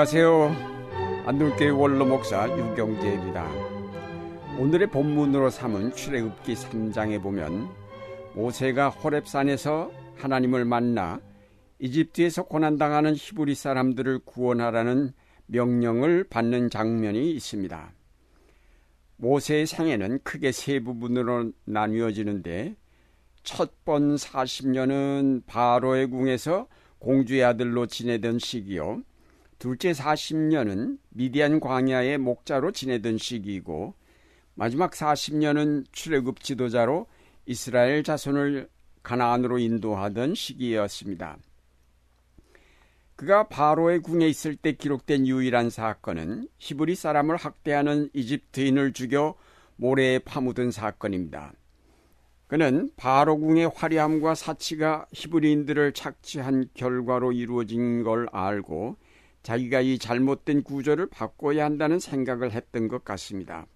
안녕하세요. 안동교회 원로 목사 유경재입니다. 오늘의 본문으로 삼은 출애굽기 3장에 보면 모세가 호렙산에서 하나님을 만나 이집트에서 고난당하는 히브리 사람들을 구원하라는 명령을 받는 장면이 있습니다. 모세의 생애는 크게 세 부분으로 나뉘어지는데 첫 번 40년은 바로의 궁에서 공주의 아들로 지내던 시기요. 둘째 40년은 미디안 광야의 목자로 지내던 시기이고 마지막 40년은 출애굽 지도자로 이스라엘 자손을 가나안으로 인도하던 시기였습니다. 그가 바로의 궁에 있을 때 기록된 유일한 사건은 히브리 사람을 학대하는 이집트인을 죽여 모래에 파묻은 사건입니다. 그는 바로 궁의 화려함과 사치가 히브리인들을 착취한 결과로 이루어진 걸 알고 자기가 이 잘못된 구조를 바꿔야 한다는 생각을 했던 것 같습니다.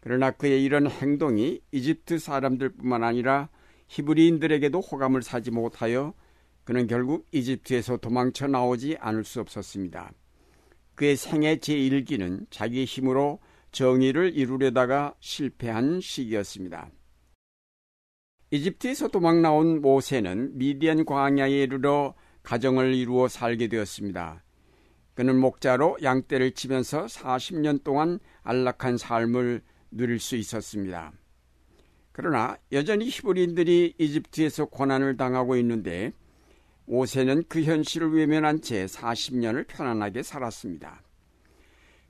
그러나 그의 이런 행동이 이집트 사람들뿐만 아니라 히브리인들에게도 호감을 사지 못하여 그는 결국 이집트에서 도망쳐 나오지 않을 수 없었습니다. 그의 생애 제1기는 자기 힘으로 정의를 이루려다가 실패한 시기였습니다. 이집트에서 도망 나온 모세는 미디안 광야에 이르러 가정을 이루어 살게 되었습니다. 그는 목자로 양떼를 치면서 40년 동안 안락한 삶을 누릴 수 있었습니다. 그러나 여전히 히브리인들이 이집트에서 고난을 당하고 있는데 모세는 그 현실을 외면한 채 40년을 편안하게 살았습니다.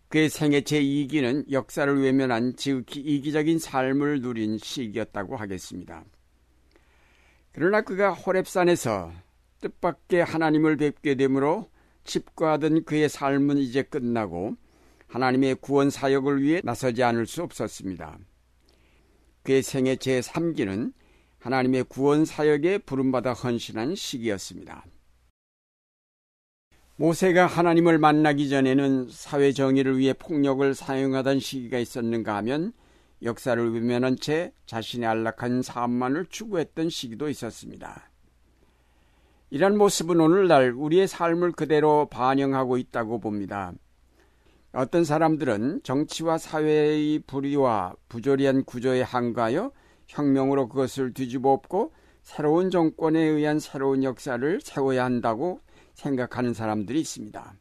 그의 생애 제2기는 역사를 외면한 지극히 이기적인 삶을 누린 시기였다고 하겠습니다. 그러나 그가 호랩산에서 뜻밖의 하나님을 뵙게 되므로 칩과하던 그의 삶은 이제 끝나고 하나님의 구원 사역을 위해 나서지 않을 수 없었습니다. 그의 생애 제3기는 하나님의 구원 사역에 부름받아 헌신한 시기였습니다. 모세가 하나님을 만나기 전에는 사회 정의를 위해 폭력을 사용하던 시기가 있었는가 하면 역사를 외면한 채 자신의 안락한 삶만을 추구했던 시기도 있었습니다. 이런 모습은 오늘날 우리의 삶을 그대로 반영하고 있다고 봅니다. 어떤 사람들은 정치와 사회의 불의와 부조리한 구조에 한가하여 혁명으로 그것을 뒤집어 엎고 새로운 정권에 의한 새로운 역사를 세워야 한다고 생각하는 사람들이 있습니다.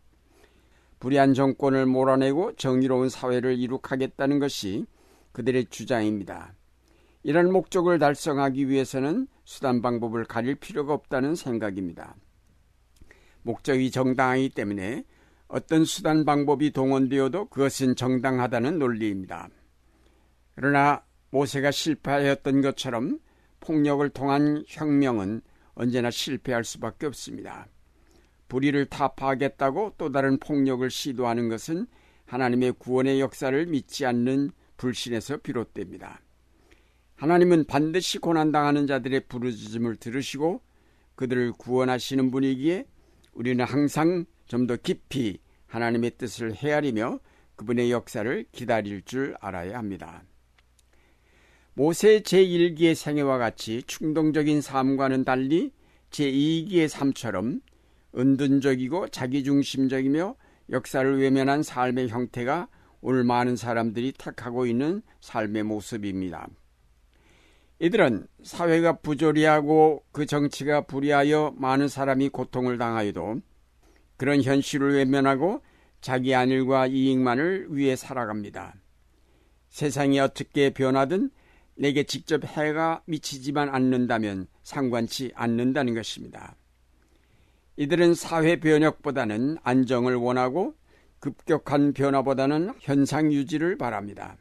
불의한 정권을 몰아내고 정의로운 사회를 이룩하겠다는 것이 그들의 주장입니다. 이런 목적을 달성하기 위해서는 수단 방법을 가릴 필요가 없다는 생각입니다. 목적이 정당하기 때문에 어떤 수단 방법이 동원되어도 그것은 정당하다는 논리입니다. 그러나 모세가 실패하였던 것처럼 폭력을 통한 혁명은 언제나 실패할 수밖에 없습니다. 불의를 타파하겠다고 또 다른 폭력을 시도하는 것은 하나님의 구원의 역사를 믿지 않는 불신에서 비롯됩니다. 하나님은 반드시 고난당하는 자들의 부르짖음을 들으시고 그들을 구원하시는 분이기에 우리는 항상 좀 더 깊이 하나님의 뜻을 헤아리며 그분의 역사를 기다릴 줄 알아야 합니다. 모세 제1기의 생애와 같이 충동적인 삶과는 달리 제2기의 삶처럼 은둔적이고 자기중심적이며 역사를 외면한 삶의 형태가 오늘 많은 사람들이 택하고 있는 삶의 모습입니다. 이들은 사회가 부조리하고 그 정치가 불의하여 많은 사람이 고통을 당하여도 그런 현실을 외면하고 자기 안일과 이익만을 위해 살아갑니다. 세상이 어떻게 변하든 내게 직접 해가 미치지만 않는다면 상관치 않는다는 것입니다. 이들은 사회 변혁보다는 안정을 원하고 급격한 변화보다는 현상 유지를 바랍니다.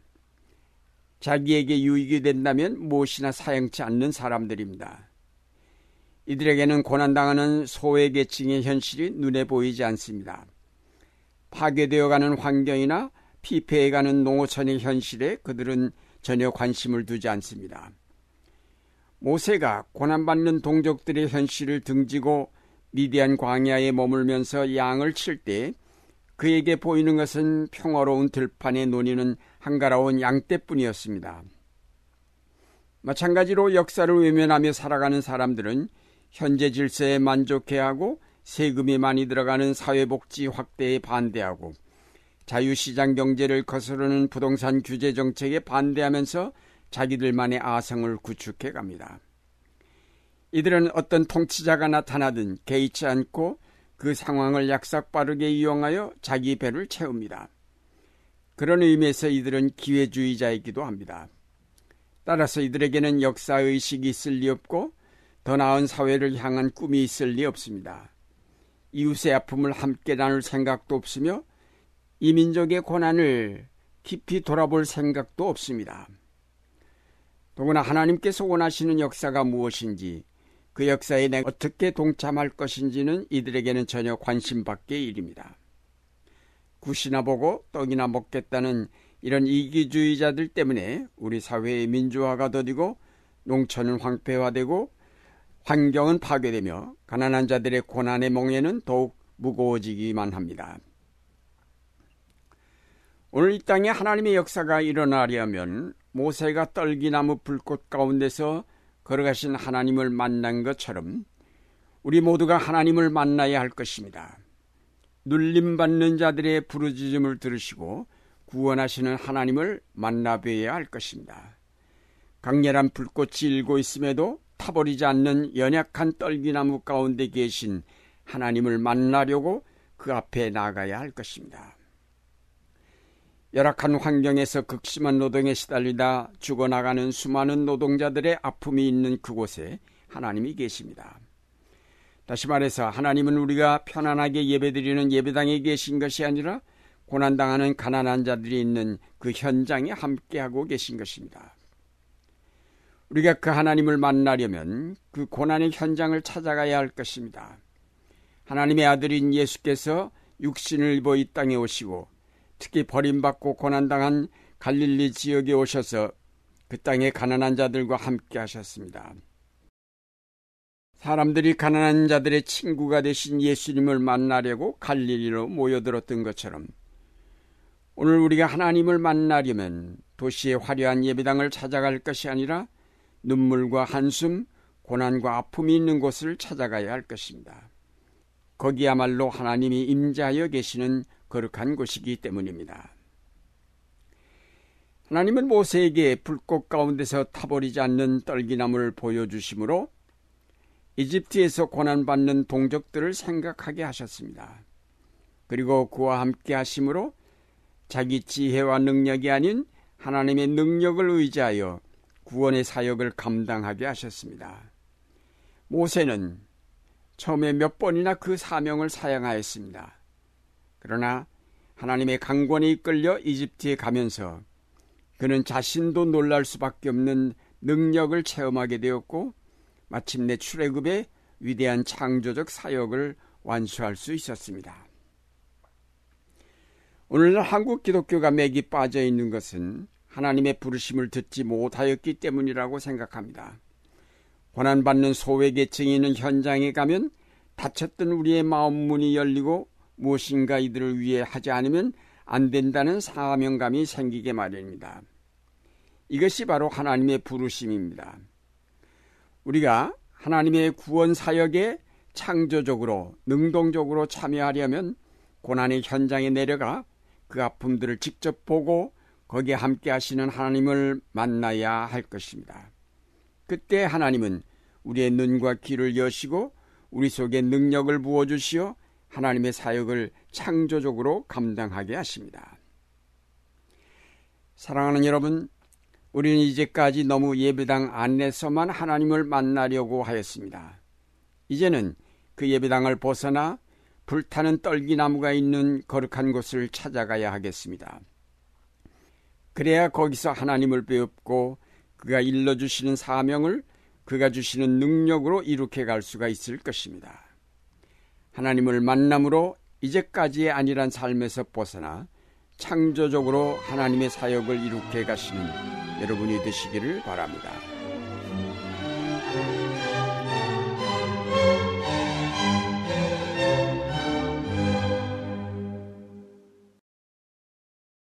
자기에게 유익이 된다면 무엇이나 사용치 않는 사람들입니다. 이들에게는 고난당하는 소외 계층의 현실이 눈에 보이지 않습니다. 파괴되어가는 환경이나 피폐해가는 농어촌의 현실에 그들은 전혀 관심을 두지 않습니다. 모세가 고난받는 동족들의 현실을 등지고 미디안 광야에 머물면서 양을 칠 때 그에게 보이는 것은 평화로운 들판에 논이는 한가로운 양떼뿐이었습니다. 마찬가지로 역사를 외면하며 살아가는 사람들은 현재 질서에 만족해하고 세금이 많이 들어가는 사회복지 확대에 반대하고 자유시장 경제를 거스르는 부동산 규제 정책에 반대하면서 자기들만의 아성을 구축해 갑니다. 이들은 어떤 통치자가 나타나든 개의치 않고 그 상황을 약삭 빠르게 이용하여 자기 배를 채웁니다. 그런 의미에서 이들은 기회주의자이기도 합니다. 따라서 이들에게는 역사의식이 있을 리 없고 더 나은 사회를 향한 꿈이 있을 리 없습니다. 이웃의 아픔을 함께 나눌 생각도 없으며 이 민족의 고난을 깊이 돌아볼 생각도 없습니다. 더구나 하나님께서 원하시는 역사가 무엇인지 그 역사에 내가 어떻게 동참할 것인지는 이들에게는 전혀 관심 밖의 일입니다. 굿이나 보고 떡이나 먹겠다는 이런 이기주의자들 때문에 우리 사회의 민주화가 더디고 농촌은 황폐화되고 환경은 파괴되며 가난한 자들의 고난의 몽에는 더욱 무거워지기만 합니다. 오늘 이 땅에 하나님의 역사가 일어나려면 모세가 떨기나무 불꽃 가운데서 걸어가신 하나님을 만난 것처럼 우리 모두가 하나님을 만나야 할 것입니다. 눌림받는 자들의 부르짖음을 들으시고 구원하시는 하나님을 만나 뵈야 할 것입니다. 강렬한 불꽃이 일고 있음에도 타버리지 않는 연약한 떨기나무 가운데 계신 하나님을 만나려고 그 앞에 나가야 할 것입니다. 열악한 환경에서 극심한 노동에 시달리다 죽어나가는 수많은 노동자들의 아픔이 있는 그곳에 하나님이 계십니다. 다시 말해서 하나님은 우리가 편안하게 예배드리는 예배당에 계신 것이 아니라 고난당하는 가난한 자들이 있는 그 현장에 함께하고 계신 것입니다. 우리가 그 하나님을 만나려면 그 고난의 현장을 찾아가야 할 것입니다. 하나님의 아들인 예수께서 육신을 입어 이 땅에 오시고 특히 버림받고 고난당한 갈릴리 지역에 오셔서 그 땅의 가난한 자들과 함께 하셨습니다. 사람들이 가난한 자들의 친구가 되신 예수님을 만나려고 갈릴리로 모여들었던 것처럼 오늘 우리가 하나님을 만나려면 도시의 화려한 예배당을 찾아갈 것이 아니라 눈물과 한숨, 고난과 아픔이 있는 곳을 찾아가야 할 것입니다. 거기야말로 하나님이 임자하여 계시는 거룩한 곳이기 때문입니다. 하나님은 모세에게 불꽃 가운데서 타버리지 않는 떨기나무를 보여주심으로 이집트에서 고난받는 동족들을 생각하게 하셨습니다. 그리고 그와 함께 하심으로 자기 지혜와 능력이 아닌 하나님의 능력을 의지하여 구원의 사역을 감당하게 하셨습니다. 모세는 처음에 몇 번이나 그 사명을 사양하였습니다. 그러나 하나님의 강권에 이끌려 이집트에 가면서 그는 자신도 놀랄 수밖에 없는 능력을 체험하게 되었고 마침내 출애굽의 위대한 창조적 사역을 완수할 수 있었습니다. 오늘날 한국 기독교가 맥이 빠져 있는 것은 하나님의 부르심을 듣지 못하였기 때문이라고 생각합니다. 고난받는 소외계층이 있는 현장에 가면 닫혔던 우리의 마음 문이 열리고 무엇인가 이들을 위해 하지 않으면 안 된다는 사명감이 생기게 마련입니다. 이것이 바로 하나님의 부르심입니다. 우리가 하나님의 구원 사역에 창조적으로 능동적으로 참여하려면 고난의 현장에 내려가 그 아픔들을 직접 보고 거기에 함께 하시는 하나님을 만나야 할 것입니다. 그때 하나님은 우리의 눈과 귀를 여시고 우리 속에 능력을 부어주시어 하나님의 사역을 창조적으로 감당하게 하십니다. 사랑하는 여러분, 우리는 이제까지 너무 예배당 안에서만 하나님을 만나려고 하였습니다. 이제는 그 예배당을 벗어나 불타는 떨기나무가 있는 거룩한 곳을 찾아가야 하겠습니다. 그래야 거기서 하나님을 배웁고 그가 일러주시는 사명을 그가 주시는 능력으로 이룩해 갈 수가 있을 것입니다. 하나님을 만남으로 이제까지의 아니란 삶에서 벗어나 창조적으로 하나님의 사역을 이룩해 가시는 여러분이 되시기를 바랍니다.